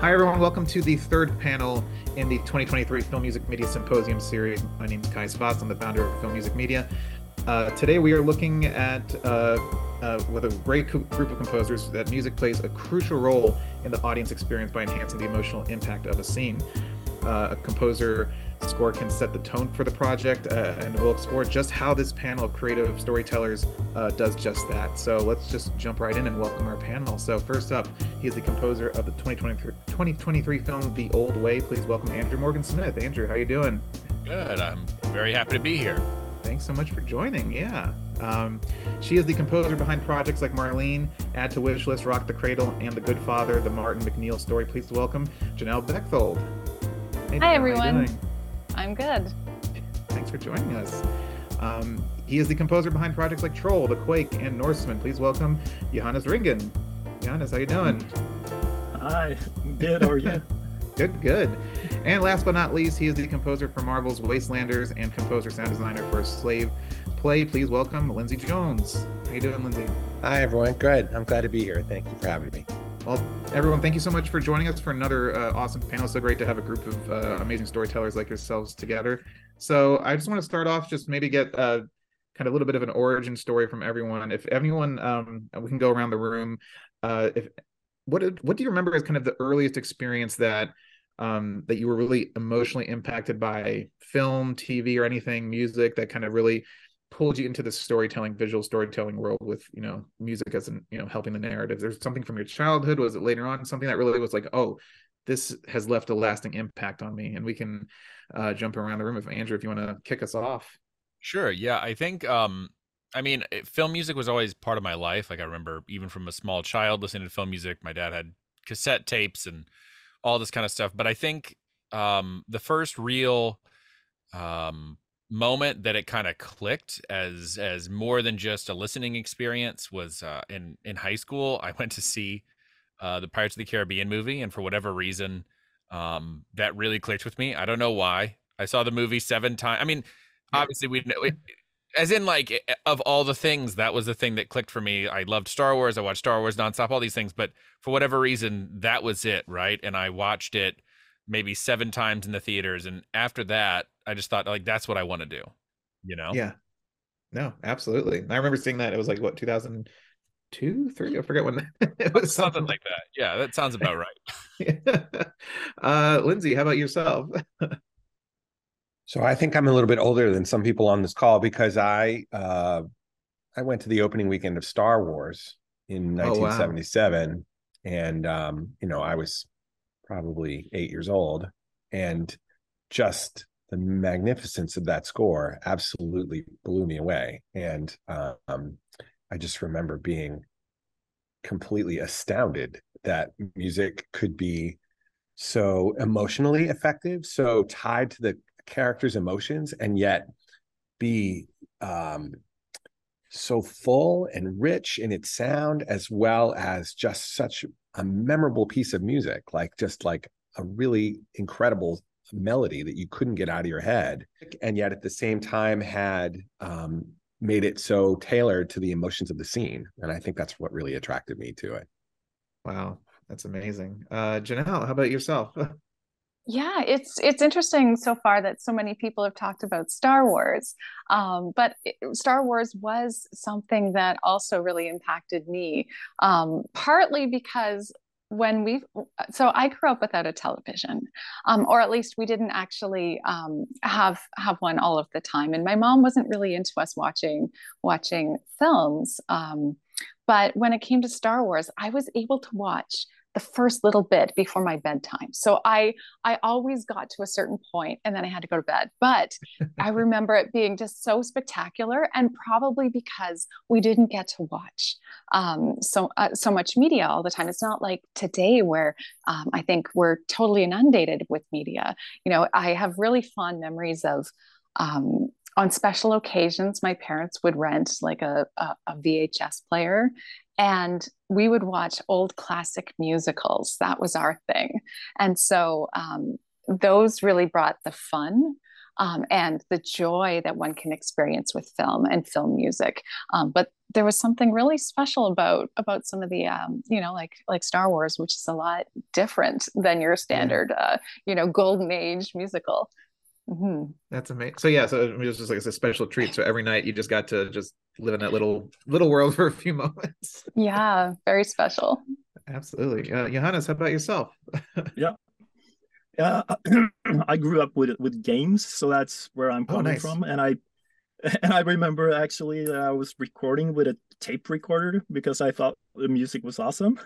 Hi, everyone. Welcome to the third panel in the 2023 Film Music Media Symposium series. My name is Kaya Savas. I'm the founder of Film Music Media. Uh, today, we are looking at, uh, uh, with a great co- group of composers, that music plays a crucial role in the audience experience by enhancing the emotional impact of a scene. Uh, a composer score can set the tone for the project, uh, and we'll explore just how this panel of creative storytellers uh, does just that. So let's just jump right in and welcome our panel. So first up, he is the composer of the 2023, 2023 film The Old Way. Please welcome Andrew Morgan Smith. Andrew, how are you doing? Good. I'm very happy to be here. Thanks so much for joining. Yeah. Um, she is the composer behind projects like Marlene, Add to Wishlist, Rock the Cradle, and The Good Father, the Martin MacNeill story. Please welcome Janal Bechthold. Hey, Hi, everyone. I'm good. Thanks for joining us. Um, he is the composer behind projects like Troll, The Quake, and Norseman. Please welcome Johannes Ringen. Johannes, how you doing? Hi, good. How are you? good, good. And last but not least, he is the composer for Marvel's Wastelanders and composer sound designer for Slave Play. Please welcome Lindsay Jones. How you doing, Lindsay? Hi, everyone. Good. I'm glad to be here. Thank you for having me. Well, everyone, thank you so much for joining us for another uh, awesome panel. So great to have a group of uh, amazing storytellers like yourselves together. So I just want to start off, just maybe get uh, kind of a little bit of an origin story from everyone. If anyone, um, we can go around the room. Uh, if what what do you remember as kind of the earliest experience that um, that you were really emotionally impacted by film, TV, or anything, music that kind of really pulled you into the storytelling visual storytelling world with you know music as an you know helping the narrative there's something from your childhood was it later on something that really was like oh this has left a lasting impact on me and we can uh, jump around the room if andrew if you want to kick us off sure yeah i think um i mean film music was always part of my life like i remember even from a small child listening to film music my dad had cassette tapes and all this kind of stuff but i think um the first real um moment that it kind of clicked as as more than just a listening experience was uh, in in high school. I went to see uh, the Pirates of the Caribbean movie, and for whatever reason, um, that really clicked with me. I don't know why. I saw the movie seven times. I mean, obviously we know. It, as in, like, of all the things, that was the thing that clicked for me. I loved Star Wars. I watched Star Wars nonstop, all these things. But for whatever reason, that was it, right? And I watched it maybe seven times in the theaters. And after that, I just thought like that's what I want to do. You know? Yeah. No, absolutely. I remember seeing that. It was like what 2002, three. I forget when it was something like that. Yeah, that sounds about right. uh, Lindsay, how about yourself? so I think I'm a little bit older than some people on this call because I uh, I went to the opening weekend of Star Wars in 1977, oh, wow. and um, you know I was probably eight years old, and just the magnificence of that score absolutely blew me away and um, i just remember being completely astounded that music could be so emotionally effective so tied to the character's emotions and yet be um, so full and rich in its sound as well as just such a memorable piece of music like just like a really incredible melody that you couldn't get out of your head and yet at the same time had um, made it so tailored to the emotions of the scene. And i think that's what really attracted me to it. Wow. That's amazing. Uh janal how about yourself yeah it's it's interesting so far that so many people have talked about star wars um, but star wars was something that also really impacted me um, partly because when we so i grew up without a television um, or at least we didn't actually um, have have one all of the time and my mom wasn't really into us watching watching films um, but when it came to star wars i was able to watch the first little bit before my bedtime. So I I always got to a certain point and then I had to go to bed. But I remember it being just so spectacular and probably because we didn't get to watch um, so uh, so much media all the time. It's not like today where um, I think we're totally inundated with media. You know, I have really fond memories of um, on special occasions, my parents would rent like a, a, a, VHS player and we would watch old classic musicals. That was our thing. And so um, those really brought the fun um, and the joy that one can experience with film and film music. Um, but there was something really special about about some of the um, you know like like Star Wars, which is a lot different than your standard uh, you know golden age musical. Mm-hmm. That's amazing. So yeah, so it was just like a special treat. So every night you just got to just live in that little little world for a few moments. yeah, very special. Absolutely, uh, Johannes. How about yourself? yeah, yeah. I grew up with with games, so that's where I'm oh, coming oh, nice. from. And I and I remember actually that I was recording with a tape recorder because I thought the music was awesome.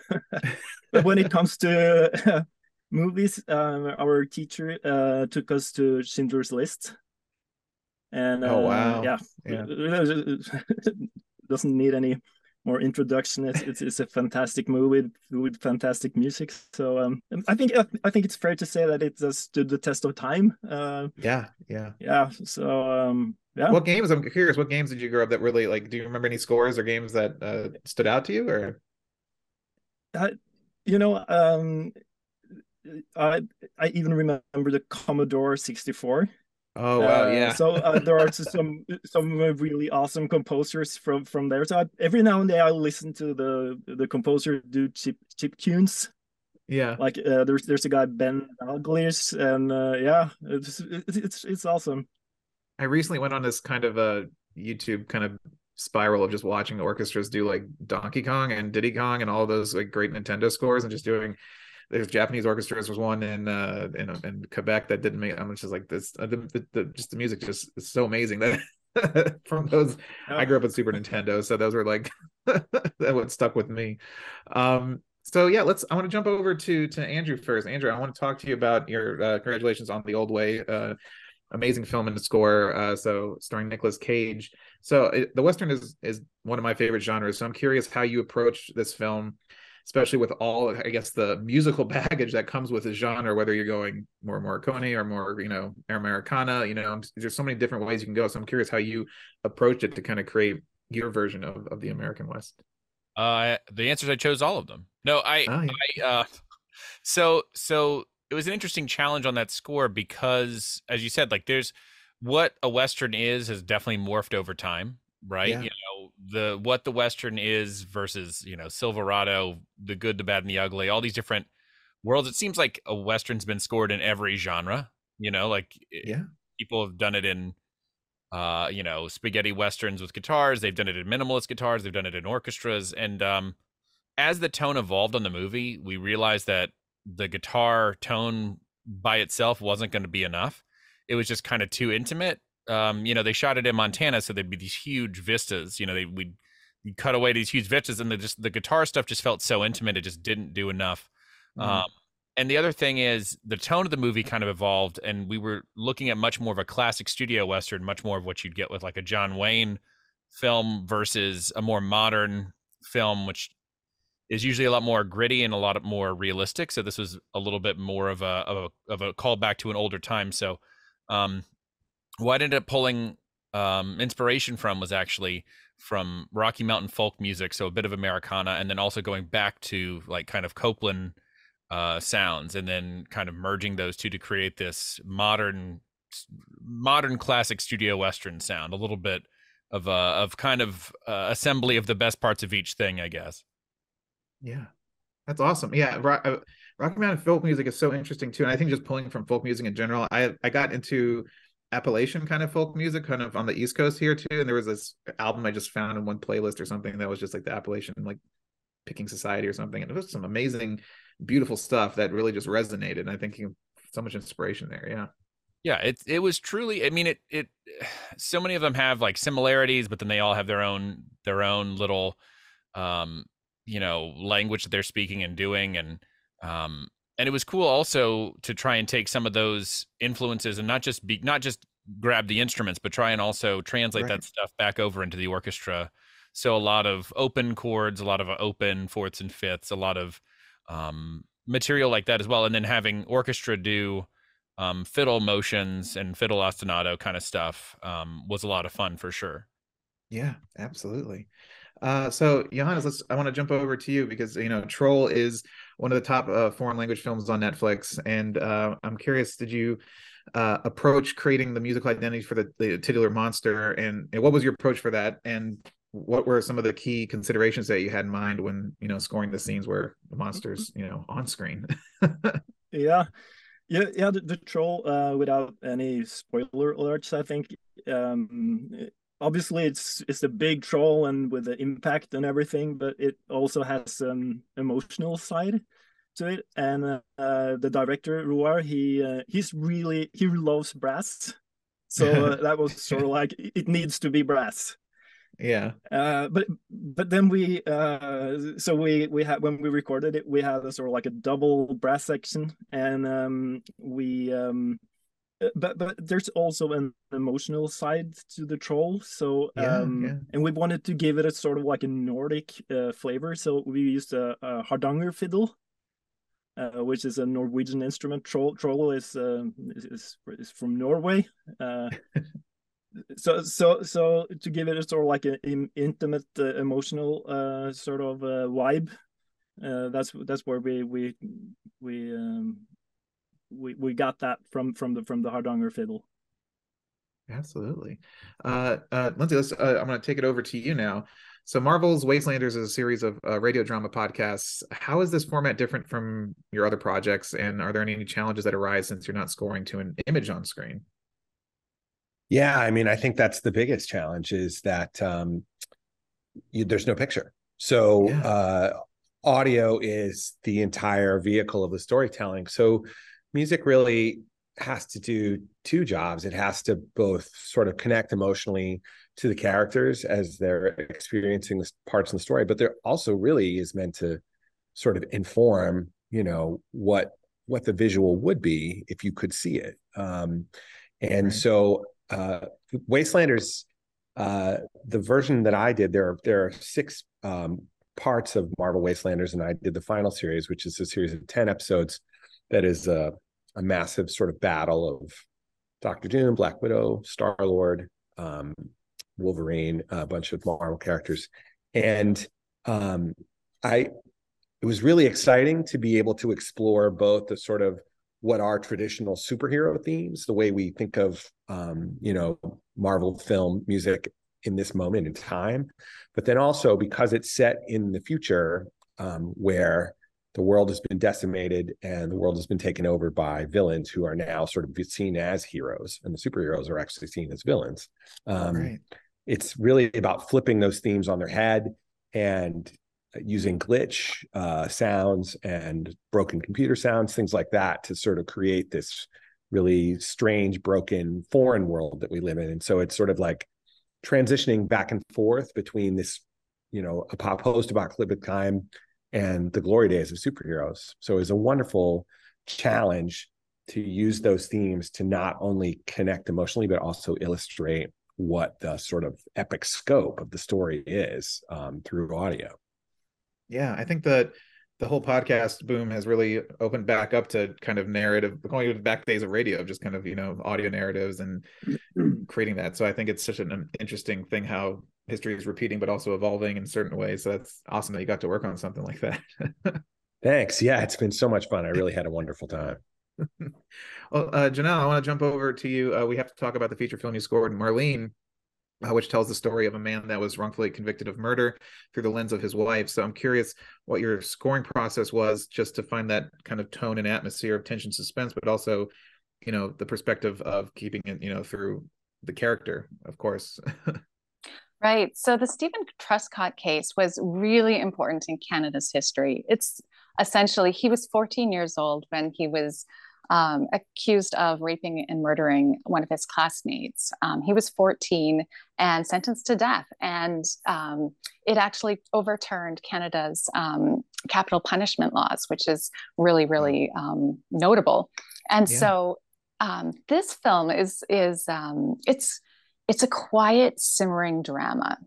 but when it comes to movies, um, our teacher uh, took us to Schindler's List. And oh wow, uh, yeah, yeah. doesn't need any more introduction. It's, it's, it's a fantastic movie with, with fantastic music. So um, I think I think it's fair to say that it has stood the test of time. Uh, yeah, yeah, yeah. So um, yeah. What games? I'm curious. What games did you grow up that really like? Do you remember any scores or games that uh, stood out to you? Or, uh, you know, um, I I even remember the Commodore 64. Oh wow, uh, yeah. so uh, there are some some really awesome composers from from there. So I, every now and then I listen to the the composer do chip chip tunes. Yeah, like uh, there's there's a guy Ben Daglish, and uh, yeah, it's, it's it's it's awesome. I recently went on this kind of a YouTube kind of spiral of just watching orchestras do like Donkey Kong and Diddy Kong and all those like great Nintendo scores and just doing there's Japanese orchestras was one in uh in, in Quebec that didn't make I'm just like this uh, the, the, the, just the music just is so amazing that from those oh. I grew up with Super Nintendo so those were like that what stuck with me. Um so yeah let's I want to jump over to to Andrew first. Andrew I want to talk to you about your uh, congratulations on the old way uh amazing film and score uh so starring Nicolas Cage. So it, the western is is one of my favorite genres so I'm curious how you approach this film especially with all I guess the musical baggage that comes with the genre, whether you're going more Morricone or more, you know, Americana, you know, there's so many different ways you can go. So I'm curious how you approached it to kind of create your version of, of the American West. Uh, the answers I chose all of them. No, I, oh, yeah. I, uh, so, so it was an interesting challenge on that score because, as you said, like there's what a Western is has definitely morphed over time right? Yeah. You know, the what the Western is versus, you know, Silverado, the good, the bad, and the ugly, all these different worlds. It seems like a Western's been scored in every genre, you know, like yeah. people have done it in uh, you know, spaghetti westerns with guitars, they've done it in minimalist guitars, they've done it in orchestras. And um as the tone evolved on the movie, we realized that the guitar tone by itself wasn't going to be enough. It was just kind of too intimate um, you know, they shot it in Montana, so there'd be these huge vistas. You know, they would cut away these huge vistas, and the just the guitar stuff just felt so intimate. It just didn't do enough. Mm-hmm. Um, and the other thing is the tone of the movie kind of evolved, and we were looking at much more of a classic studio western, much more of what you'd get with like a John Wayne film versus a more modern film, which is usually a lot more gritty and a lot more realistic. So this was a little bit more of a of a, of a callback to an older time. So um, what I ended up pulling um, inspiration from was actually from Rocky Mountain folk music, so a bit of Americana, and then also going back to like kind of Copland uh, sounds, and then kind of merging those two to create this modern, modern classic studio western sound. A little bit of uh, of kind of uh, assembly of the best parts of each thing, I guess. Yeah, that's awesome. Yeah, uh, Rocky Mountain folk music is so interesting too, and I think just pulling from folk music in general, I I got into Appalachian kind of folk music, kind of on the East Coast here too. And there was this album I just found in one playlist or something that was just like the Appalachian like picking society or something. And it was some amazing, beautiful stuff that really just resonated. And I think so much inspiration there. Yeah. Yeah, it it was truly. I mean, it it. So many of them have like similarities, but then they all have their own their own little, um, you know, language that they're speaking and doing, and um, and it was cool also to try and take some of those influences and not just be not just grab the instruments but try and also translate right. that stuff back over into the orchestra. So a lot of open chords a lot of open fourths and fifths a lot of um, material like that as well. And then having orchestra do um, fiddle motions and fiddle ostinato kind of stuff um, was a lot of fun for sure. Yeah absolutely. Uh, so Johannes, let's I want to jump over to you because you know Troll is one of the top uh, foreign language films on Netflix, and uh, I'm curious, did you uh, approach creating the musical identity for the, the titular monster, and, and what was your approach for that? And what were some of the key considerations that you had in mind when you know scoring the scenes where the monsters you know on screen? yeah, yeah, yeah. The, the troll, uh, without any spoiler alerts, I think. Um, obviously it's it's a big troll and with the impact and everything but it also has an emotional side to it. And uh, uh, the director Roar he uh, he's really he loves brass. So uh, that was sort of like it needs to be brass. Yeah. Uh, but but then we uh, so we we had when we recorded it we had a sort of like a double brass section and um, we um, but but there's also an emotional side to the troll so yeah, um yeah. and we wanted to give it a sort of like a nordic uh, flavor so we used a, a hardanger fiddle uh, which is a norwegian instrument troll troll is uh, is, is from norway uh, so so so to give it a sort of like an intimate uh, emotional sort of vibe that's that's where we we we um, we we got that from from the from the Hardanger fiddle. Absolutely, uh, uh, Lindsay. Let's. Uh, I'm going to take it over to you now. So, Marvel's Wastelanders is a series of uh, radio drama podcasts. How is this format different from your other projects, and are there any challenges that arise since you're not scoring to an image on screen? Yeah, I mean, I think that's the biggest challenge is that um, you, there's no picture. So, yeah. uh, audio is the entire vehicle of the storytelling. So, music really has to do two jobs. It has to both sort of connect emotionally to the characters as they're experiencing the parts in the story, but there also really is meant to sort of inform, you know, what what the visual would be if you could see it. Um, and right. so, uh, Wastelanders, uh, the version that I did, there are there are six um, parts of Marvel Wastelanders, and I did the final series, which is a series of ten episodes that is a, a massive sort of battle of Doctor Doom, Black Widow, Star Lord, um, Wolverine, a bunch of Marvel characters, and um, I it was really exciting to be able to explore both the sort of what are traditional superhero themes, the way we think of um, you know Marvel film music in this moment in time, but then also because it's set in the future um, where the world has been decimated and the world has been taken over by villains who are now sort of seen as heroes and the superheroes are actually seen as villains um, right. it's really about flipping those themes on their head and using glitch uh, sounds and broken computer sounds things like that to sort of create this really strange broken foreign world that we live in and so it's sort of like transitioning back and forth between this you know a post-apocalyptic time and the glory days of superheroes. So it was a wonderful challenge to use those themes to not only connect emotionally, but also illustrate what the sort of epic scope of the story is um, through audio. Yeah, I think that the whole podcast boom has really opened back up to kind of narrative going to the back days of radio of just kind of you know audio narratives and creating that so i think it's such an interesting thing how history is repeating but also evolving in certain ways. So that's awesome that you got to work on something like that. Thanks. Yeah it's been so much fun. I really had a wonderful time. Well uh janal i want to jump over to you. Uh, we have to talk about the feature film you scored marlene uh, which tells the story of a man that was wrongfully convicted of murder through the lens of his wife. So I'm curious what your scoring process was just to find that kind of tone and atmosphere of tension, suspense, but also, you know, the perspective of keeping it, you know, through the character, of course. right. So the Steven Truscott case was really important in Canada's history. It's essentially, he was 14 years old when he was um, accused of raping and murdering one of his classmates. Um, he was 14 and sentenced to death. And um, it actually overturned Canada's um, capital punishment laws, which is really, really um, notable. And yeah. so um, this film is is it's it's a quiet, simmering drama.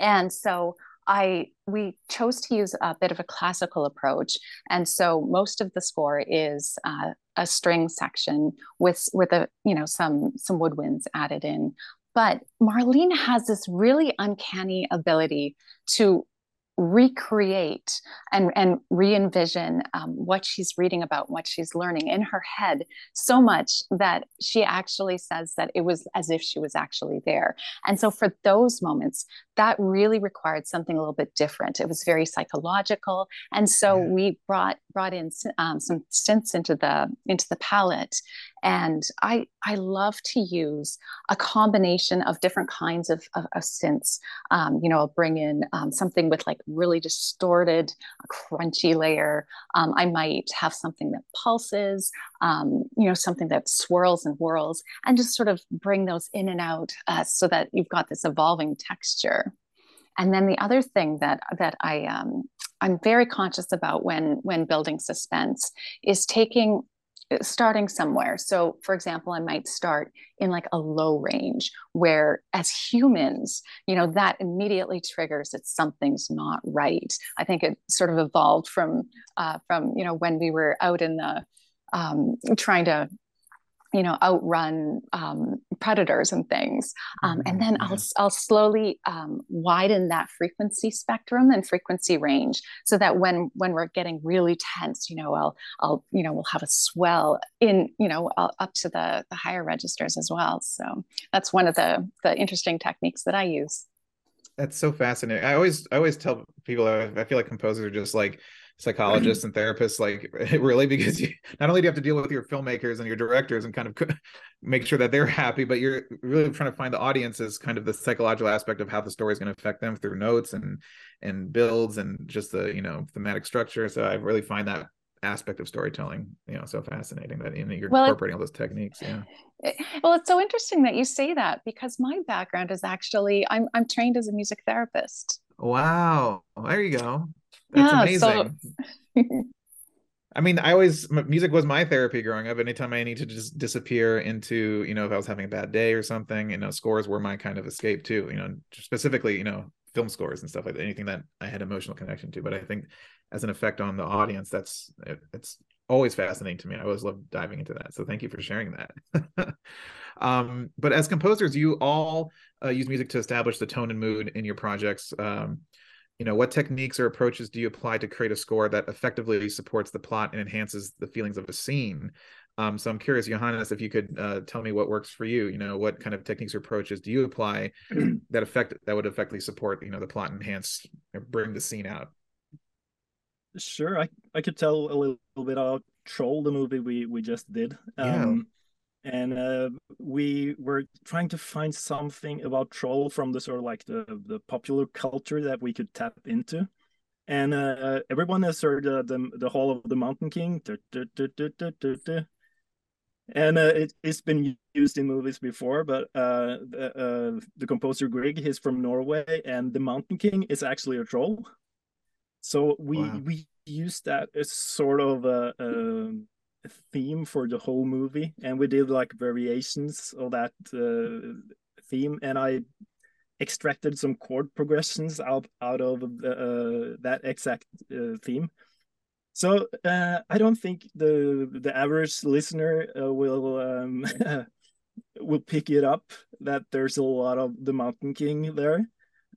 And so I we chose to use a bit of a classical approach, and so most of the score is uh, a string section with with a you know some some woodwinds added in. But Marlene has this really uncanny ability to recreate and and re-envision um, what she's reading about what she's learning in her head so much that she actually says that it was as if she was actually there and so for those moments that really required something a little bit different it was very psychological and so yeah. we brought brought in um, some synths into the into the palette and I I love to use a combination of different kinds of, of, of synths. Um, you know, I'll bring in um, something with like really distorted, crunchy layer. Um, I might have something that pulses. Um, you know, something that swirls and whirls, and just sort of bring those in and out uh, so that you've got this evolving texture. And then the other thing that that I um, I'm very conscious about when when building suspense is taking starting somewhere. So, for example, I might start in like a low range where, as humans, you know, that immediately triggers that something's not right. I think it sort of evolved from uh, from you know when we were out in the um, trying to you know outrun um, predators and things. Um, and then mm-hmm. I'll, I'll slowly um, widen that frequency spectrum and frequency range so that when when we're getting really tense you know I'll I'll you know we'll have a swell in you know up to the the higher registers as well. So that's one of the the interesting techniques that I use. That's so fascinating I always I always tell people I feel like composers are just like psychologists and therapists like really because you not only do you have to deal with your filmmakers and your directors and kind of make sure that they're happy but you're really trying to find the audience as kind of the psychological aspect of how the story is going to affect them through notes and and builds and just the you know thematic structure. So i really find that aspect of storytelling you know so fascinating that you know, you're well, incorporating all those techniques yeah. Eh, well it's so interesting that you say that because my background is actually i'm i'm trained as a music therapist. Wow. There you go that's yeah, amazing. So... I mean, I always music was my therapy growing up. Anytime I need to just disappear into, you know, if I was having a bad day or something, you know, scores were my kind of escape too. You know, specifically, you know, film scores and stuff like that. Anything that I had emotional connection to. But I think as an effect on the audience, that's it, it's always fascinating to me. I always love diving into that. So thank you for sharing that. um, but as composers, you all uh, use music to establish the tone and mood in your projects. Um, you know what techniques or approaches do you apply to create a score that effectively supports the plot and enhances the feelings of a scene? Um, so i'm curious johannes if you could uh, tell me what works for you you know what kind of techniques or approaches do you apply that affect that would effectively support you know the plot enhance bring the scene out? Sure i i could tell a little, bit. About troll the movie we we just did. Um, and uh, we were trying to find something about troll from the sort of like the, the popular culture that we could tap into and uh, everyone has heard uh, the the Hall of the Mountain King, and uh, it, has been used in movies before. But uh, the, uh, the composer Grieg is from Norway, and the Mountain King is actually a troll. So we wow. we use that as sort of a, a theme for the whole movie, and we did like variations of that uh, theme, and I extracted some chord progressions out out of uh, that exact uh, theme. So uh, I don't think the the average listener uh, will um, will pick it up that there's a lot of the Mountain King there.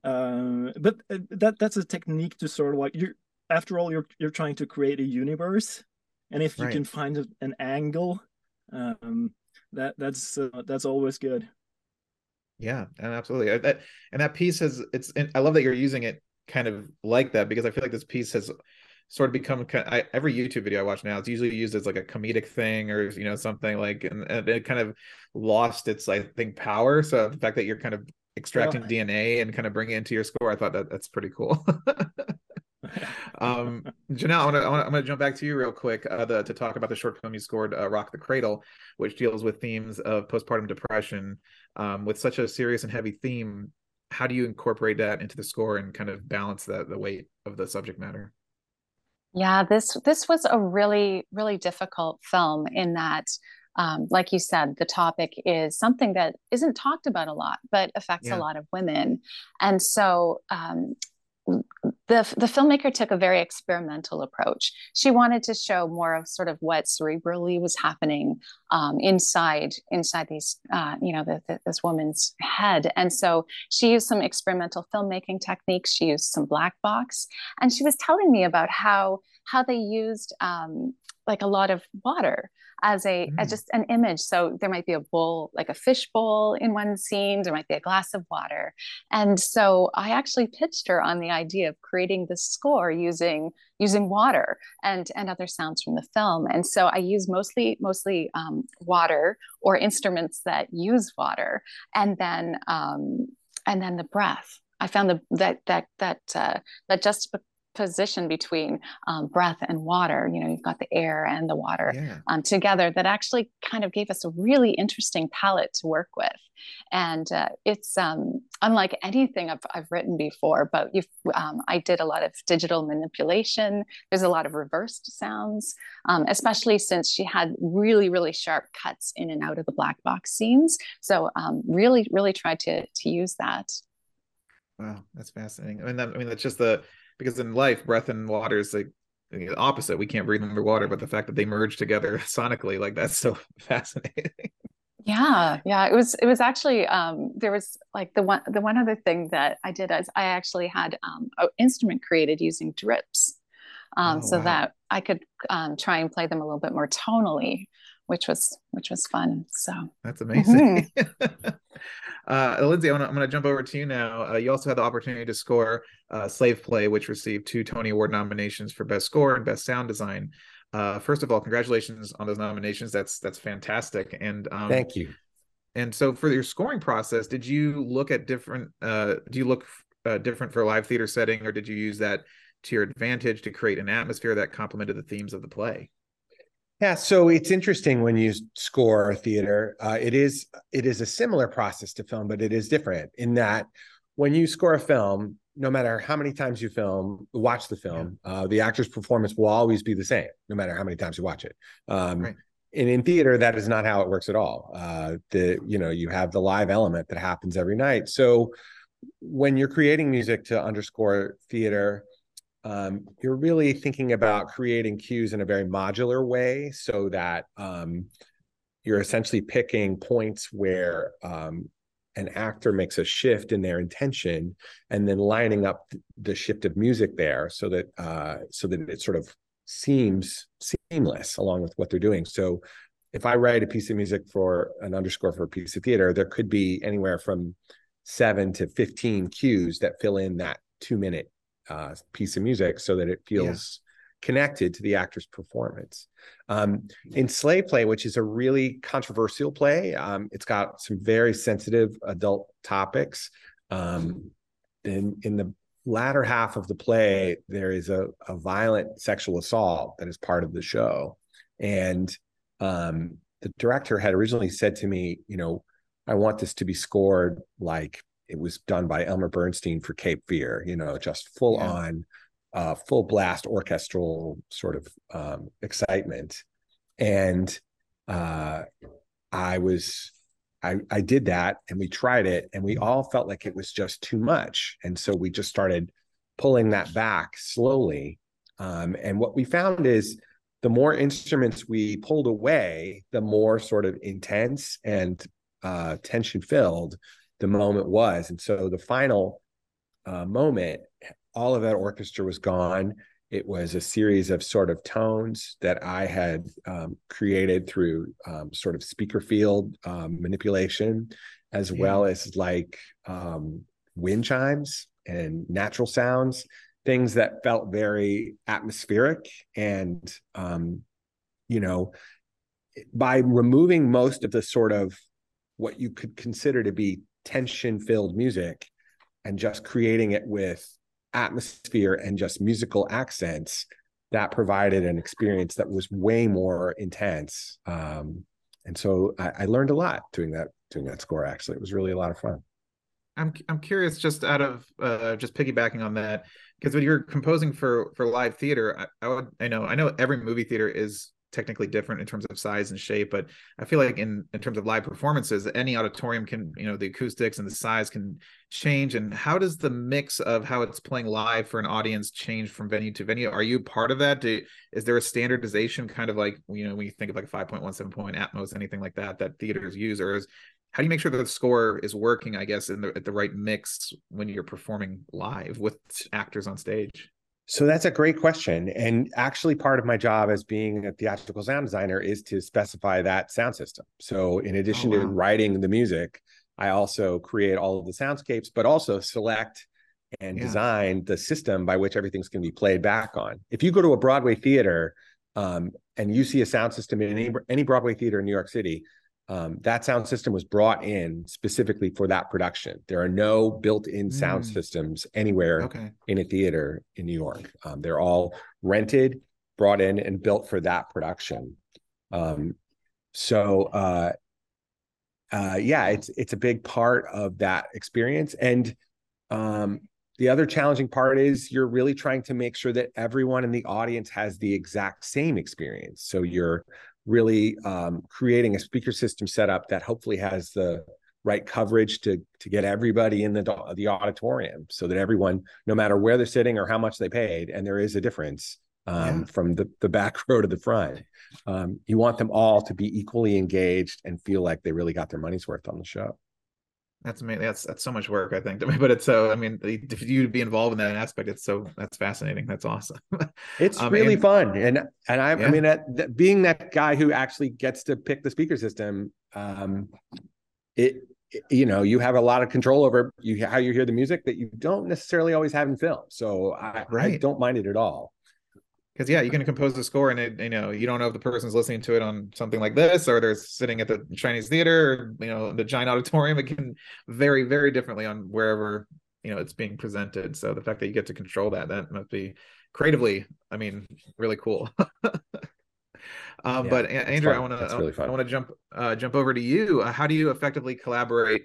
Uh, but uh, that that's a technique to sort of like you're after all you're you're trying to create a universe and if you right. can find an angle um, that that's uh, that's always good. Yeah and absolutely. That and that piece has it's i love that you're using it kind of like that because i feel like this piece has sort of become I, every youtube video i watch now it's usually used as like a comedic thing or you know something like and, and it kind of lost its i think power. So the fact that you're kind of extracting dna and kind of bringing it into your score i thought that that's pretty cool um, Janal, I want to I am going to jump back to you real quick uh, the, to talk about the short film you scored, uh, "Rock the Cradle," which deals with themes of postpartum depression. Um, with such a serious and heavy theme, how do you incorporate that into the score and kind of balance the the weight of the subject matter? Yeah, this this was a really really difficult film in that. Um, like you said, the topic is something that isn't talked about a lot, but affects yeah. a lot of women. And so um, the, the filmmaker took a very experimental approach. She wanted to show more of sort of what cerebrally was happening um, inside inside these uh, you know the, the, this woman's head, and so she used some experimental filmmaking techniques. She used some black box, and she was telling me about how how they used um, like a lot of water as a mm. as just an image. So there might be a bowl like a fish bowl in one scene there might be a glass of water. And so i actually pitched her on the idea of creating the score using using water and and other sounds from the film. And so i use mostly mostly um, water or instruments that use water and then um, and then the breath. I found the, that that that uh, that just position between um, breath and water you know you've got the air and the water yeah. um, together that actually kind of gave us a really interesting palette to work with. And uh, it's um, unlike anything I've, I've written before but you've, um, i did a lot of digital manipulation. There's a lot of reversed sounds um, especially since she had really really sharp cuts in and out of the black box scenes. So um, really really tried to to use that. Wow that's fascinating. I mean that, i mean that's just the because in life, breath and water is like the opposite. We can't breathe underwater, but the fact that they merge together sonically, like that's so fascinating. Yeah, yeah. It was it was actually um there was like the one the one other thing that I did is I actually had um an instrument created using drips. Um, oh, so wow. that I could um, try and play them a little bit more tonally, which was which was fun. So that's amazing. Mm-hmm. Uh, Lindsay, I'm going to jump over to you now. Uh, you also had the opportunity to score uh, Slave Play, which received two Tony Award nominations for Best Score and Best Sound Design. Uh, first of all, congratulations on those nominations. That's that's fantastic. And um, thank you. And so, for your scoring process, did you look at different? Uh, do you look uh, different for a live theater setting, or did you use that to your advantage to create an atmosphere that complemented the themes of the play? Yeah, so it's interesting when you score theater. Uh, it is it is a similar process to film, but it is different in that when you score a film, no matter how many times you film, watch the film, yeah. uh, the actor's performance will always be the same, no matter how many times you watch it. Um, right. And in theater, that is not how it works at all. Uh, the you know you have the live element that happens every night. So when you're creating music to underscore theater, um, you're really thinking about creating cues in a very modular way so that um, you're essentially picking points where um, an actor makes a shift in their intention and then lining up the shift of music there so that uh, so that it sort of seems seamless along with what they're doing. So if i write a piece of music for an underscore for a piece of theater there could be anywhere from seven to 15 cues that fill in that two minute uh, piece of music so that it feels yeah. connected to the actor's performance. Um, in Slave Play, which is a really controversial play, um, it's got some very sensitive adult topics. Um, in in the latter half of the play, there is a, a violent sexual assault that is part of the show, and um, the director had originally said to me, you know, I want this to be scored like it was done by Elmer Bernstein for Cape Fear, you know, just full yeah. on, uh, full blast orchestral sort of um, excitement. And uh, I was, I, I did that and we tried it and we all felt like it was just too much. And so we just started pulling that back slowly. Um, and what we found is the more instruments we pulled away, the more sort of intense and uh, tension filled the moment was. And so the final uh, moment, all of that orchestra was gone. It was a series of sort of tones that I had um, created through um, sort of speaker field um, manipulation, as yeah. well as like um, wind chimes and natural sounds, things that felt very atmospheric. And, um, you know, by removing most of the sort of what you could consider to be tension filled music and just creating it with atmosphere and just musical accents that provided an experience that was way more intense. Um, and so I, I, learned a lot doing that doing that score actually. It was really a lot of fun. I'm i'm curious just out of uh, just piggybacking on that because when you're composing for for live theater I, I would i know i know every movie theater is technically different in terms of size and shape but i feel like in in terms of live performances any auditorium can you know the acoustics and the size can change. And how does the mix of how it's playing live for an audience change from venue to venue? Are you part of that? Do, is there a standardization kind of like you know when you think of like a 5.1 7 point atmos anything like that that theaters use? Or is how do you make sure that the score is working i guess in the at the right mix when you're performing live with actors on stage so that's a great question and actually part of my job as being a theatrical sound designer is to specify that sound system so in addition oh, wow. to writing the music i also create all of the soundscapes but also select and yeah. design the system by which everything's going to be played back on if you go to a broadway theater um, and you see a sound system in any, any broadway theater in new york city um, that sound system was brought in specifically for that production. There are no built-in sound mm. systems anywhere okay. in a theater in New York. Um, they're all rented, brought in, and built for that production. Um, so, uh, uh, yeah, it's it's a big part of that experience. And um, the other challenging part is you're really trying to make sure that everyone in the audience has the exact same experience. So you're really um, creating a speaker system setup that hopefully has the right coverage to to get everybody in the the auditorium so that everyone no matter where they're sitting or how much they paid and there is a difference um, yeah. from the, the back row to the front um, you want them all to be equally engaged and feel like they really got their money's worth on the show that's amazing. That's that's so much work, I think. But it's so. I mean, if you to be involved in that aspect, it's so that's fascinating. That's awesome. it's um, really and, fun, and and I, yeah. I mean, that, being that guy who actually gets to pick the speaker system, um, it you know you have a lot of control over you how you hear the music that you don't necessarily always have in film. So I, right. I don't mind it at all because yeah you can compose a score and it you know you don't know if the person's listening to it on something like this or they're sitting at the chinese theater or you know the giant auditorium. It can vary very differently on wherever you know it's being presented. So the fact that you get to control that that must be creatively i mean really cool. Um, yeah, but andrew i want to really i want to jump uh, jump over to you. Uh, how do you effectively collaborate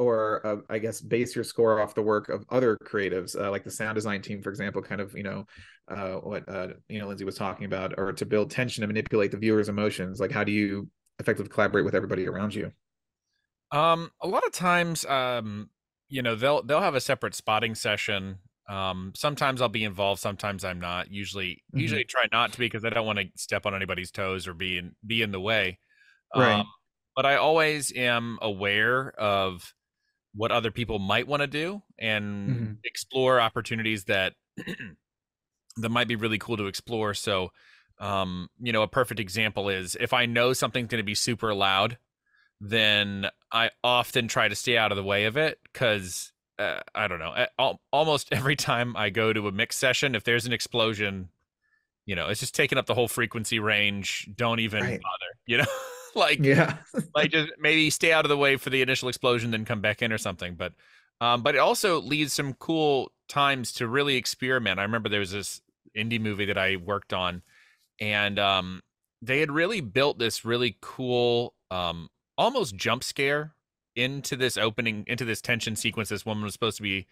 or uh, I guess base your score off the work of other creatives, uh, like the sound design team, for example, kind of you know uh, what uh, you know Lindsay was talking about, or to build tension and manipulate the viewer's emotions. Like, how do you effectively collaborate with everybody around you? Um, a lot of times, um, you know, they'll they'll have a separate spotting session. Um, sometimes I'll be involved, sometimes I'm not. Usually, mm-hmm. usually try not to be because I don't want to step on anybody's toes or be in be in the way. Right. Um, but I always am aware of what other people might want to do and mm-hmm. explore opportunities that that might be really cool to explore. So, um, you know, a perfect example is if I know something's going to be super loud, then I often try to stay out of the way of it because uh, I don't know. Almost every time I go to a mix session, if there's an explosion, you know, it's just taking up the whole frequency range. Don't even right. bother, you know. like yeah. like just maybe stay out of the way for the initial explosion then come back in or something but um but it also leads some cool times to really experiment. I remember there was this indie movie that i worked on and um they had really built this really cool um almost jump scare into this opening into this tension sequence. This woman was supposed to be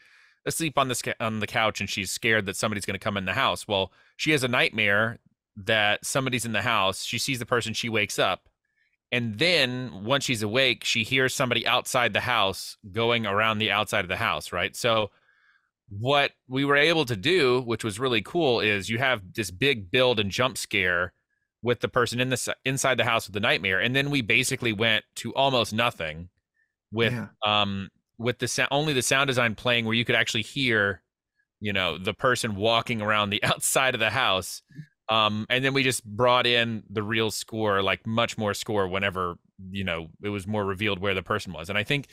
asleep on this on the couch and she's scared that somebody's going to come in the house. Well she has a nightmare that somebody's in the house. She sees the person she wakes up and then once she's awake, she hears somebody outside the house going around the outside of the house, right? So what we were able to do, which was really cool, is you have this big build and jump scare with the person in the inside the house with the nightmare, and then we basically went to almost nothing with yeah. um with the sound only the sound design playing where you could actually hear you know the person walking around the outside of the house um, and then we just brought in the real score, like much more score whenever, you know, it was more revealed where the person was. And I think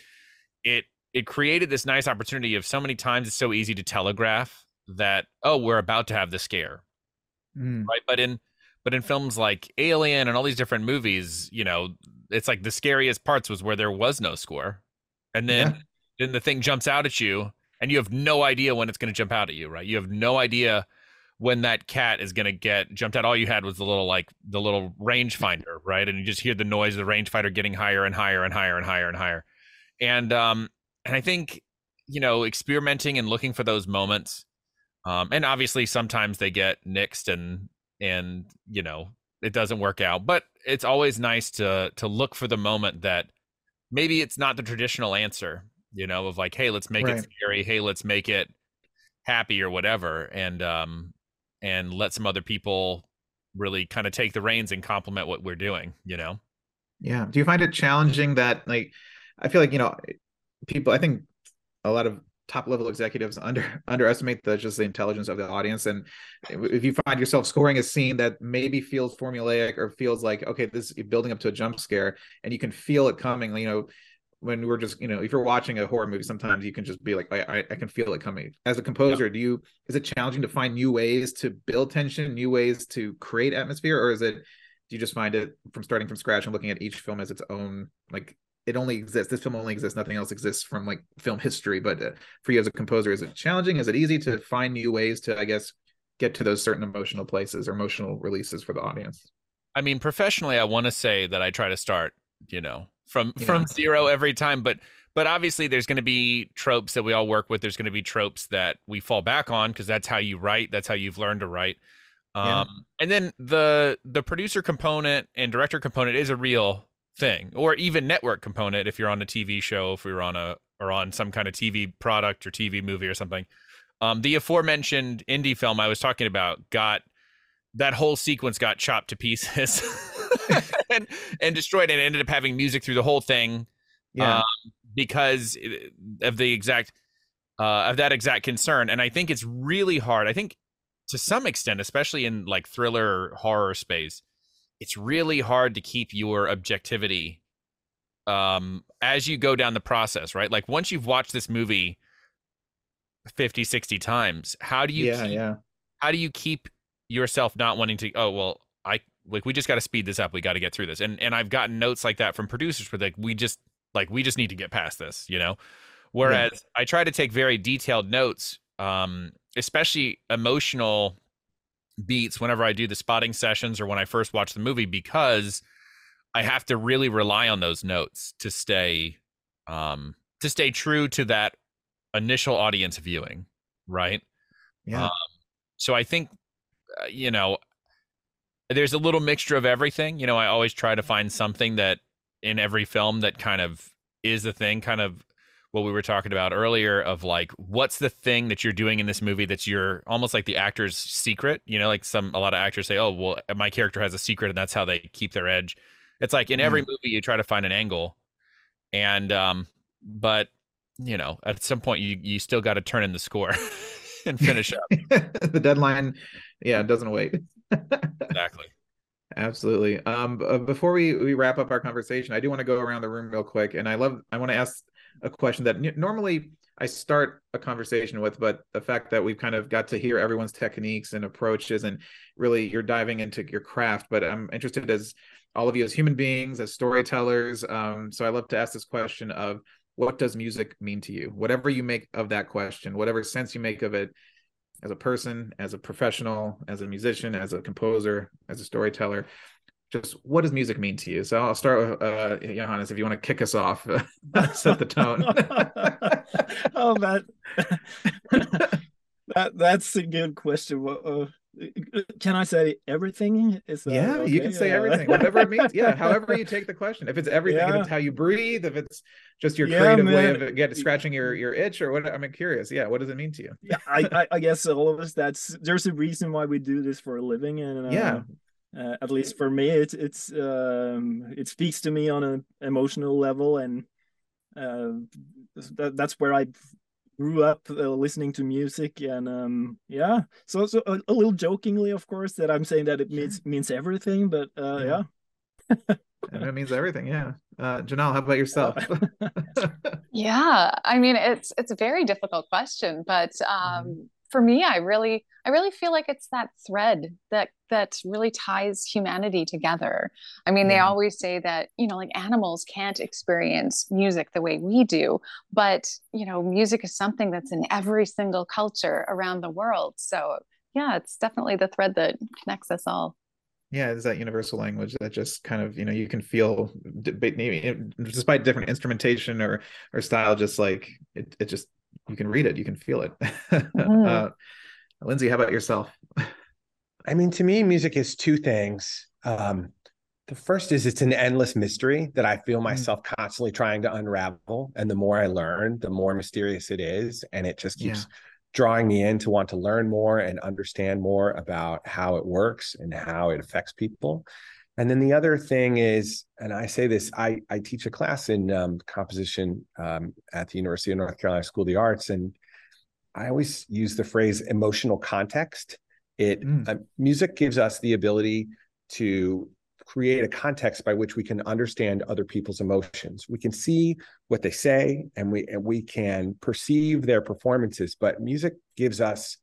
it it created this nice opportunity of so many times it's so easy to telegraph that, oh, we're about to have the scare. Mm. Right. But in but in films like Alien and all these different movies, you know, it's like the scariest parts was where there was no score. And then yeah. then the thing jumps out at you and you have no idea when it's going to jump out at you, right? You have no idea when that cat is going to get jumped out all you had was the little like the little rangefinder right and you just hear the noise of the rangefinder getting higher and higher and higher and higher and higher and um and i think you know experimenting and looking for those moments um and obviously sometimes they get nixed and and you know it doesn't work out. But it's always nice to to look for the moment that maybe it's not the traditional answer, you know, of like, hey, let's make right. it scary, hey, let's make it happy or whatever, and um and let some other people really kind of take the reins and complement what we're doing, you know. Yeah. Do you find it mm-hmm. challenging that like I feel like, you know, people I think a lot of top level executives under underestimate the just the intelligence of the audience and if you find yourself scoring a scene that maybe feels formulaic or feels like okay this is building up to a jump scare and you can feel it coming you know when we're just you know if you're watching a horror movie sometimes you can just be like i i can feel it coming. As a composer yeah. do you is it challenging to find new ways to build tension new ways to create atmosphere or is it do you just find it from starting from scratch and looking at each film as its own like it only exists this film only exists nothing else exists from like film history but uh, for you as a composer is it challenging? Is it easy to find new ways to i guess get to those certain emotional places or emotional releases for the audience? I mean professionally i want to say that i try to start you know from yeah. from zero every time but but obviously there's going to be tropes that we all work with there's going to be tropes that we fall back on because that's how you write that's how you've learned to write um, yeah. and then the the producer component and director component is a real thing or even network component if you're on a tv show if you're on a or on some kind of tv product or tv movie or something um, the aforementioned indie film i was talking about got that whole sequence got chopped to pieces and, and destroyed and ended up having music through the whole thing yeah. Um, because of the exact uh, of that exact concern. And i think it's really hard i think to some extent especially in like thriller horror space it's really hard to keep your objectivity um as you go down the process right? Like once you've watched this movie 50 60 times how do you yeah keep, yeah. how do you keep yourself not wanting to oh well i like we just got to speed this up we got to get through this and and i've gotten notes like that from producers where like we just like we just need to get past this you know whereas yeah. i try to take very detailed notes um especially emotional beats whenever I do the spotting sessions or when I first watch the movie because I have to really rely on those notes to stay um to stay true to that initial audience viewing, right? Yeah. Um, so I think uh, you know there's a little mixture of everything. You know, I always try to find something that in every film that kind of is the thing, kind of what we were talking about earlier of like what's the thing that you're doing in this movie that's your almost like the actor's secret you know like some a lot of actors say oh well my character has a secret and that's how they keep their edge it's like in every mm. movie you try to find an angle and um but you know at some point you you still got to turn in the score and finish up the deadline yeah it doesn't wait exactly absolutely um before we we wrap up our conversation i do want to go around the room real quick and i love i want to ask a question that normally I start a conversation with, but the fact that we've kind of got to hear everyone's techniques and approaches, and really you're diving into your craft. But I'm interested as all of you as human beings, as storytellers. Um, so I love to ask this question of what does music mean to you? Whatever you make of that question, whatever sense you make of it, as a person, as a professional, as a musician, as a composer, as a storyteller, just what does music mean to you? So I'll start with uh, Johannes, if you want to kick us off, set the tone. oh, that, that that's a good question. Uh, can I say everything? Is yeah, okay? you can say everything, whatever it means. Yeah, however you take the question. If it's everything, yeah. if it's how you breathe, if it's just your yeah, creative man. way of get scratching your your itch or what. I'm curious. Yeah, what does it mean to you? Yeah, I I, I guess all of us. That's there's a reason why we do this for a living, and uh, yeah, uh, at least for me it, it's um, it speaks to me on an emotional level and uh, that, that's where i grew up uh, listening to music and um, yeah. So, so a, a, little jokingly of course that i'm saying that it means means everything but uh, yeah, yeah. it means everything yeah. Uh janal how about yourself? Yeah i mean it's it's a very difficult question but um mm-hmm for me i really i really feel like it's that thread that that really ties humanity together i mean yeah. they always say that you know like animals can't experience music the way we do but you know music is something that's in every single culture around the world so yeah it's definitely the thread that connects us all yeah it's that universal language that just kind of you know you can feel despite different instrumentation or or style just like it, it just you can read it, you can feel it. Mm-hmm. uh, Lindsay, how about yourself? I mean, to me, music is two things. Um, the first is it's an endless mystery that I feel mm. myself mm. constantly trying to unravel. And the more I learn, the more mysterious it is. And it just keeps yeah. drawing me in to want to learn more and understand more about how it works and how it affects people. And then the other thing is, and I say this, I, I teach a class in um, composition um, at the University of North Carolina School of the Arts. And I always use the phrase emotional context. It mm. uh, music gives us the ability to create a context by which we can understand other people's emotions. We can see what they say and we and we can perceive their performances, but music gives us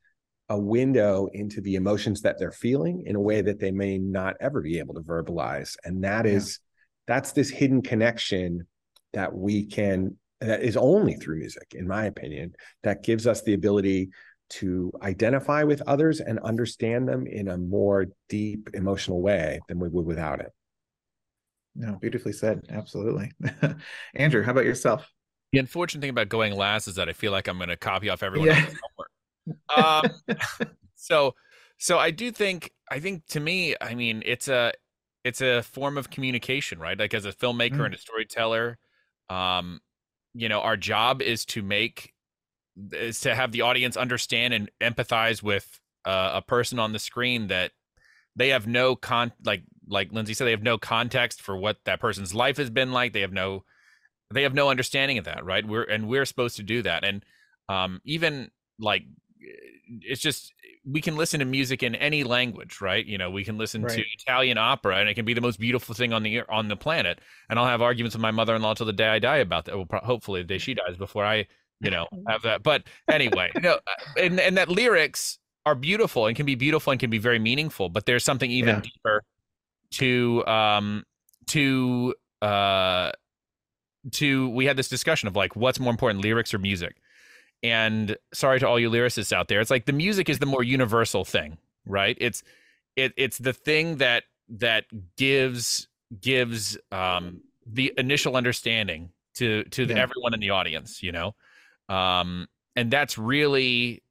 a window into the emotions that they're feeling in a way that they may not ever be able to verbalize. And that yeah. is that's this hidden connection that we can that is only through music, in my opinion, that gives us the ability to identify with others and understand them in a more deep emotional way than we would without it. No, beautifully said. Absolutely. Andrew, how about yourself? The unfortunate thing about going last is that I feel like I'm going to copy off everyone yeah. Um, so, so I do think, I think to me, I mean, it's a, it's a form of communication, right? Like as a filmmaker mm. and a storyteller, um, you know, our job is to make is to have the audience understand and empathize with uh, a person on the screen that they have no con like like Lindsay said they have no context for what that person's life has been like. They have no they have no understanding of that right? We're and we're supposed to do that. And um even like it's just we can listen to music in any language right? You know we can listen right. to italian opera and it can be the most beautiful thing on the on the planet. And i'll have arguments with my mother-in-law till the day i die about that. Well, hopefully the day she dies before i you know have that. But anyway you know uh, and and that lyrics are beautiful and can be beautiful and can be very meaningful but there's something even yeah. deeper to um to uh to we had this discussion of like what's more important lyrics or music? And sorry to all you lyricists out there it's like the music is the more universal thing right? It's it it's the thing that that gives gives um the initial understanding to to yeah. the, everyone in the audience you know um, and that's really,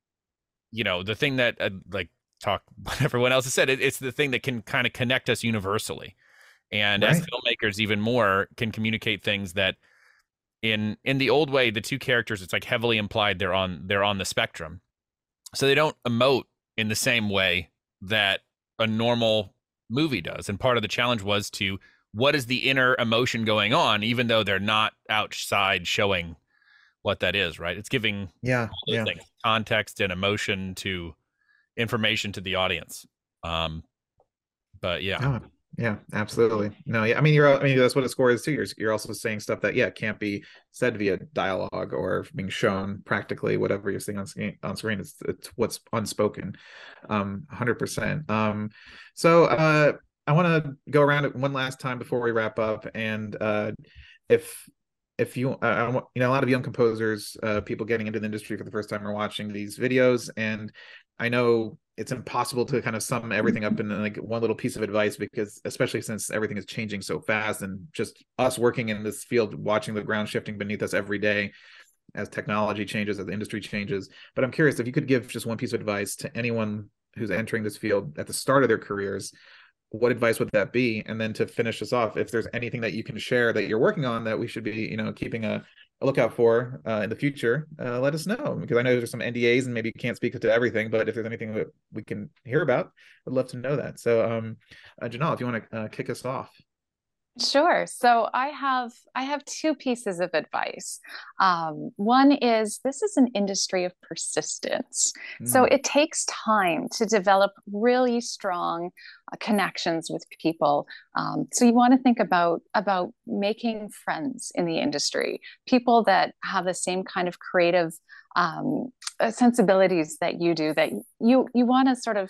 you know, the thing that uh, like talk what everyone else has said. It, it's the thing that can kind of connect us universally, and right. as filmmakers, even more can communicate things that in in the old way, the two characters it's like heavily implied they're on they're on the spectrum, so they don't emote in the same way that a normal movie does. And part of the challenge was to what is the inner emotion going on, even though they're not outside showing what that is, right? It's giving yeah, yeah. Things, context and emotion to information to the audience. Um, but yeah. Oh, yeah, absolutely. No, yeah. I mean, you're. I mean, that's what a score is too. You're you're also saying stuff that yeah can't be said via dialogue or being shown practically. Whatever you're seeing on screen, on screen, it's it's what's unspoken. Um, hundred percent. Um, so uh, I want to go around it one last time before we wrap up, and uh, if if you uh, you know a lot of young composers uh, people getting into the industry for the first time are watching these videos and i know it's impossible to kind of sum everything up in like one little piece of advice because especially since everything is changing so fast and just us working in this field watching the ground shifting beneath us every day as technology changes as the industry changes. But i'm curious if you could give just one piece of advice to anyone who's entering this field at the start of their careers what advice would that be? And then to finish us off, if there's anything that you can share that you're working on that we should be, you know, keeping a, a lookout for uh, in the future, uh, let us know because I know there's some NDAs and maybe you can't speak to everything, but if there's anything that we can hear about, I'd love to know that. So, um, uh, Janal, if you want to uh, kick us off. Sure. So I have I have two pieces of advice. Um, one is this is an industry of persistence, mm. so it takes time to develop really strong uh, connections with people. Um, so you want to think about about making friends in the industry, people that have the same kind of creative um, uh, sensibilities that you do. That you you want to sort of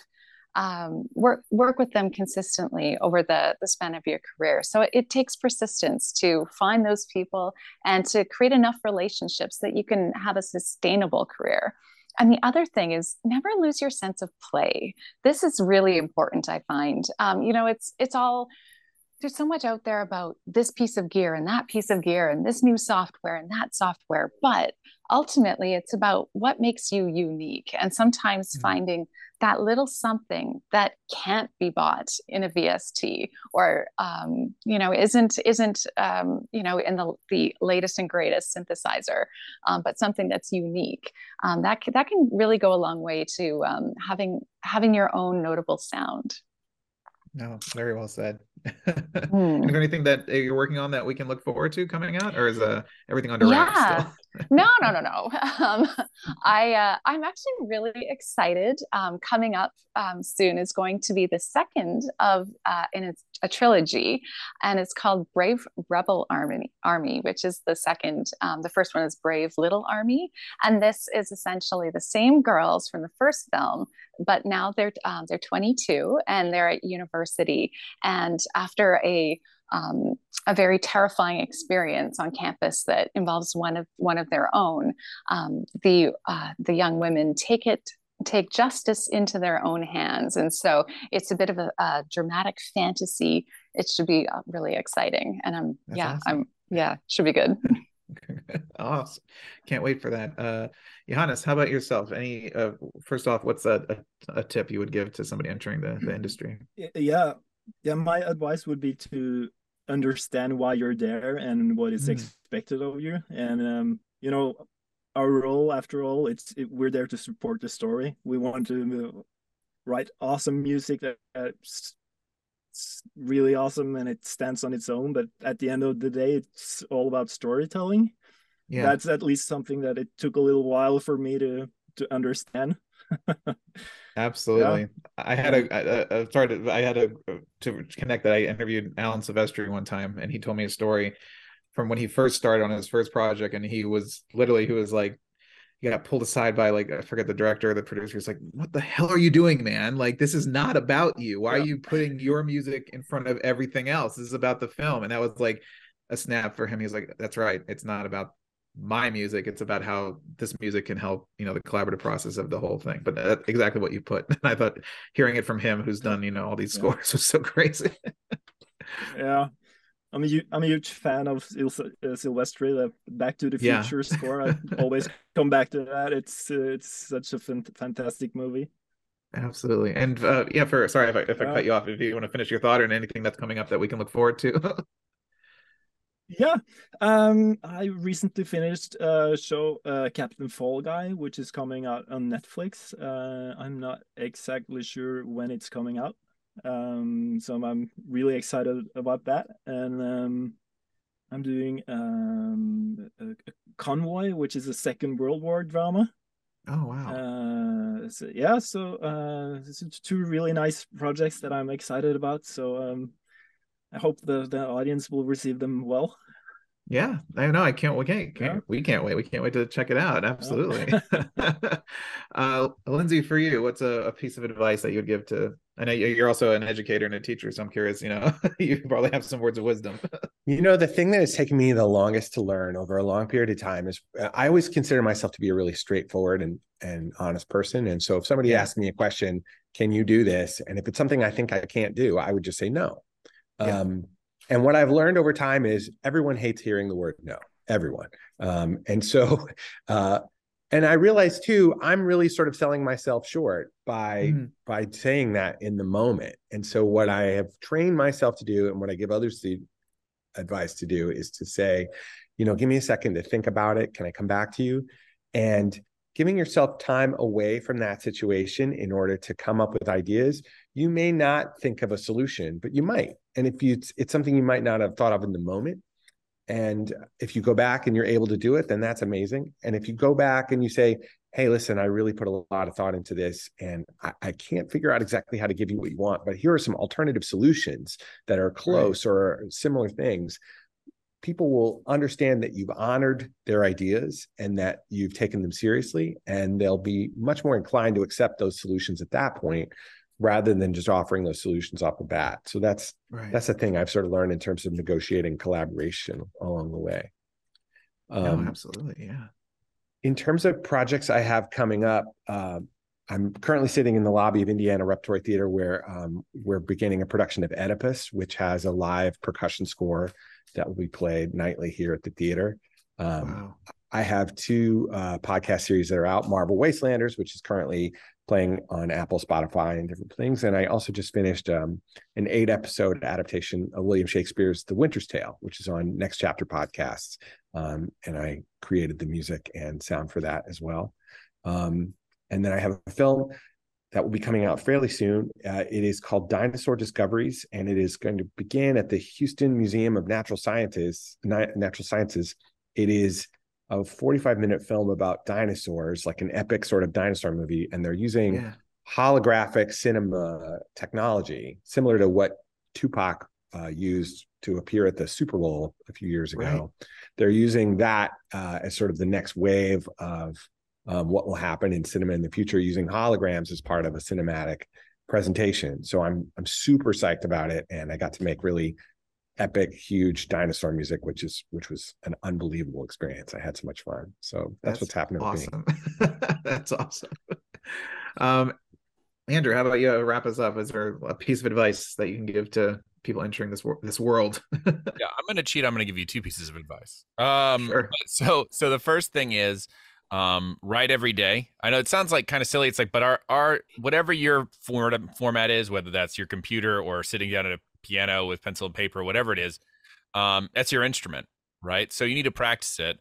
um, work work with them consistently over the the span of your career. So it, it, takes persistence to find those people and to create enough relationships that you can have a sustainable career. And the other thing is never lose your sense of play. This is really important. I find, um, you know, it's it's all there's so much out there about this piece of gear and that piece of gear and this new software and that software but ultimately it's about what makes you unique and sometimes mm-hmm. finding that little something that can't be bought in a vst or um, you know isn't isn't um, you know in the, the latest and greatest synthesizer um, but something that's unique um, that, that can really go a long way to um, having having your own notable sound no, very well said. mm. Is there anything that uh, you're working on that we can look forward to coming out, or is uh, everything under wraps yeah. still? No, no, no, no. Um, I uh, I'm actually really excited. Um, coming up um, soon is going to be the second of uh, in its a trilogy, and it's called Brave Rebel Army. Army, which is the second. Um, the first one is Brave Little Army, and this is essentially the same girls from the first film, but now they're um, they're 22 and they're at university, and after a um, a very terrifying experience on campus that involves one of one of their own. Um, the uh, the young women take it take justice into their own hands, and so it's a bit of a, a dramatic fantasy. It should be uh, really exciting, and I'm That's yeah awesome. I'm yeah should be good. awesome can't wait for that uh johannes how about yourself any uh first off what's a, a, a tip you would give to somebody entering the, the industry yeah yeah my advice would be to understand why you're there and what is mm. expected of you. And um, you know our role after all it's it, we're there to support the story. We want to write awesome music that, that's really awesome and it stands on its own. But at the end of the day it's all about storytelling. Yeah. That's at least something that it took a little while for me to to understand Absolutely. Yeah. I had a, a, a sorry, to, I had a uh, to connect that. I interviewed Alan Silvestri one time, and he told me a story from when he first started on his first project, and he was literally he was like, he got pulled aside by like I forget the director or the producer. He's like, "What the hell are you doing, man? Like this is not about you. Why yeah. are you putting your music in front of everything else? This is about the film." And that was like a snap for him. He's like, "That's right. It's not about my music it's about how this music can help you know the collaborative process of the whole thing but that's exactly what you put and i thought hearing it from him who's done you know all these scores yeah. was so crazy yeah I'm a, I'm a huge fan of Sil- uh, Silvestri, the Back to the Future yeah. score. I always come back to that. It's uh, it's such a fantastic movie. Absolutely, and uh, yeah. For sorry if I, if I cut you off, if you want to finish your thought or anything that's coming up that we can look forward to. Yeah, um, I recently finished a show, uh, Captain Fall Guy, which is coming out on Netflix. Uh, I'm not exactly sure when it's coming out, um, so I'm really excited about that. And um, I'm doing um, a, a Convoy, which is a Second World War drama. Oh wow! Uh, so, yeah, so uh, it's two really nice projects that I'm excited about. So um, I hope the, the audience will receive them well. Yeah, I know. I can't. We can't. can't yeah. We can't wait. We can't wait to check it out. Absolutely. uh, Lindsay, for you, what's a, a, piece of advice that you would give to? I know you're also an educator and a teacher, so I'm curious. You know, you probably have some words of wisdom. you know, the thing that has taken me the longest to learn over a long period of time is uh, I always consider myself to be a really straightforward and and honest person. And so, if somebody yeah. asks me a question, "Can you do this?" and if it's something I think I can't do, I would just say no. Yeah. Um, and what I've learned over time is everyone hates hearing the word no, everyone. Um, and so, uh, and I realized too, I'm really sort of selling myself short by mm. by saying that in the moment. And so, what I have trained myself to do, and what I give others the advice to do, is to say, you know, give me a second to think about it. Can I come back to you? And giving yourself time away from that situation in order to come up with ideas you may not think of a solution but you might. And if you it's something you might not have thought of in the moment. And if you go back and you're able to do it then that's amazing. And if you go back and you say hey listen i really put a lot of thought into this and i, I can't figure out exactly how to give you what you want but here are some alternative solutions that are close right. or similar things people will understand that you've honored their ideas and that you've taken them seriously and they'll be much more inclined to accept those solutions at that point rather than just offering those solutions off the bat. So that's right. that's the thing i've sort of learned in terms of negotiating collaboration along the way. Um, absolutely yeah. in terms of projects i have coming up uh, I'm currently sitting in the lobby of Indiana Repertory Theater where um, we're beginning a production of Oedipus, which has a live percussion score that will be played nightly here at the theater. Um, wow. I have two uh, podcast series that are out Marvel Wastelanders, which is currently playing on Apple, Spotify, and different things. And I also just finished um, an eight episode adaptation of William Shakespeare's The Winter's Tale, which is on Next Chapter podcasts. Um, and I created the music and sound for that as well. Um, and then I have a film that will be coming out fairly soon. Uh, it is called Dinosaur Discoveries, and it is going to begin at the Houston Museum of Natural Sciences. Natural Sciences. It is a 45 minute film about dinosaurs, like an epic sort of dinosaur movie, and they're using yeah. holographic cinema technology, similar to what Tupac uh, used to appear at the Super Bowl a few years ago. Right. They're using that uh, as sort of the next wave of um, what will happen in cinema in the future using holograms as part of a cinematic presentation. So I'm I'm super psyched about it, and I got to make really epic, huge dinosaur music, which is which was an unbelievable experience. I had so much fun. So that's, that's what's happening. Awesome. that's awesome. Um, Andrew, how about you wrap us up? Is there a piece of advice that you can give to people entering this wor- this world? yeah, I'm going to cheat. I'm going to give you two pieces of advice. Um, sure. So so the first thing is um, write every day. I know it sounds like kind of silly. It's like, but our our whatever your format format is, whether that's your computer or sitting down at a piano with pencil and paper, whatever it is, um, that's your instrument, right? So you need to practice it,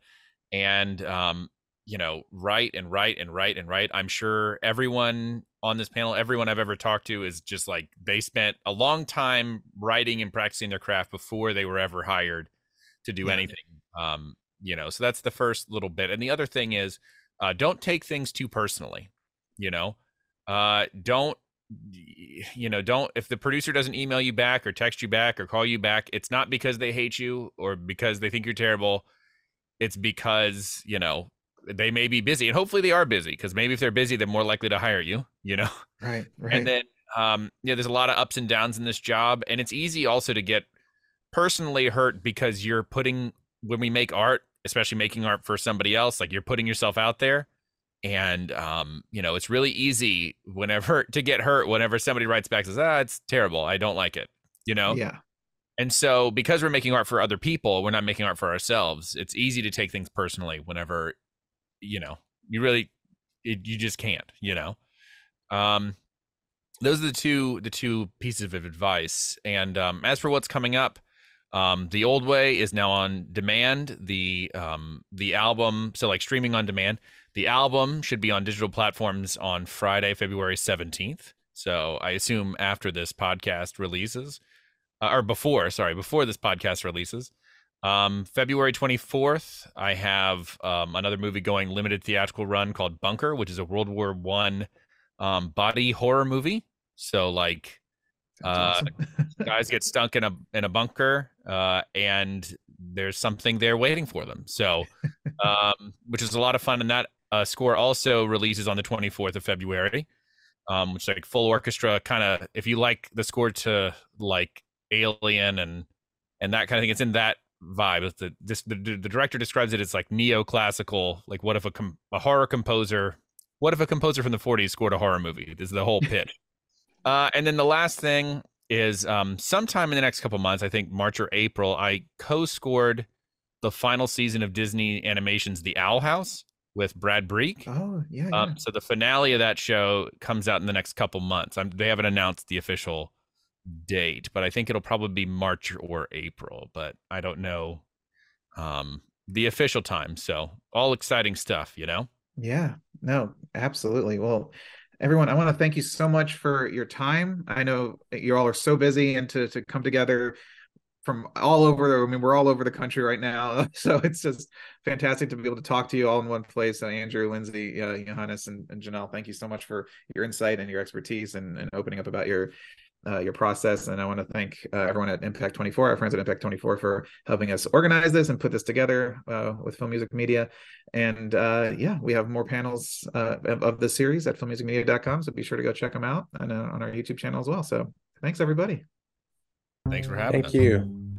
and um, you know, write and write and write and write. I'm sure everyone on this panel, everyone I've ever talked to, is just like they spent a long time writing and practicing their craft before they were ever hired to do yeah. anything. Um, you know so that's the first little bit and the other thing is uh, don't take things too personally you know? Uh, don't you know don't if the producer doesn't email you back or text you back or call you back it's not because they hate you or because they think you're terrible. It's because you know they may be busy and hopefully they are busy because maybe if they're busy they're more likely to hire you you know? Right right. and then um yeah there's a lot of ups and downs in this job and it's easy also to get personally hurt because you're putting when we make art especially making art for somebody else like you're putting yourself out there. And um you know it's really easy whenever to get hurt whenever somebody writes back says ah it's terrible i don't like it you know? Yeah. And so because we're making art for other people we're not making art for ourselves. It's easy to take things personally whenever you know you really it, you just can't you know? Um those are the two the two pieces of advice. And um as for what's coming up um, the old way is now on demand. The um, the album, so like streaming on demand. The album should be on digital platforms on Friday, February seventeenth. So I assume after this podcast releases, uh, or before, sorry, before this podcast releases. Um, February 24th, I have um, another movie going limited theatrical run called Bunker, which is a World War One um, body horror movie. So like uh, guys get stuck in a in a bunker, uh, and there's something there waiting for them. So, um, which is a lot of fun. And that uh, score also releases on the 24th of February, um, which is like full orchestra kind of. If you like the score to like Alien and and that kind of thing, it's in that vibe. The this the, the director describes it as like neoclassical. Like, what if a com- a horror composer? What if a composer from the 40s scored a horror movie? This is the whole pitch. Uh, and then the last thing is um, sometime in the next couple months, I think March or April, I co-scored the final season of Disney Animation's The Owl House with Brad Breeck. Oh, yeah, um, yeah. so the finale of that show comes out in the next couple months. I'm, they haven't announced the official date, but I think it'll probably be March or April, but I don't know um, the official time. So all exciting stuff, you know? Yeah, no, absolutely. Well, everyone i want to thank you so much for your time. I know you all are so busy and to, to come together from all over i mean we're all over the country right now. So it's just fantastic to be able to talk to you all in one place. Uh, andrew lindsay uh, johannes and, and janal thank you so much for your insight and your expertise and, and opening up about your uh, your process. And I want to thank uh, everyone at Impact 24, our friends at Impact 24, for helping us organize this and put this together uh, with Film Music Media. And uh, yeah, we have more panels uh, of, of the series at filmmusicmedia.com. So be sure to go check them out and, uh, on our YouTube channel as well. So thanks, everybody. Thanks for having thank us. Thank you.